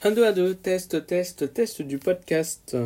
1, 2, 1, 2, test, test, test du podcast.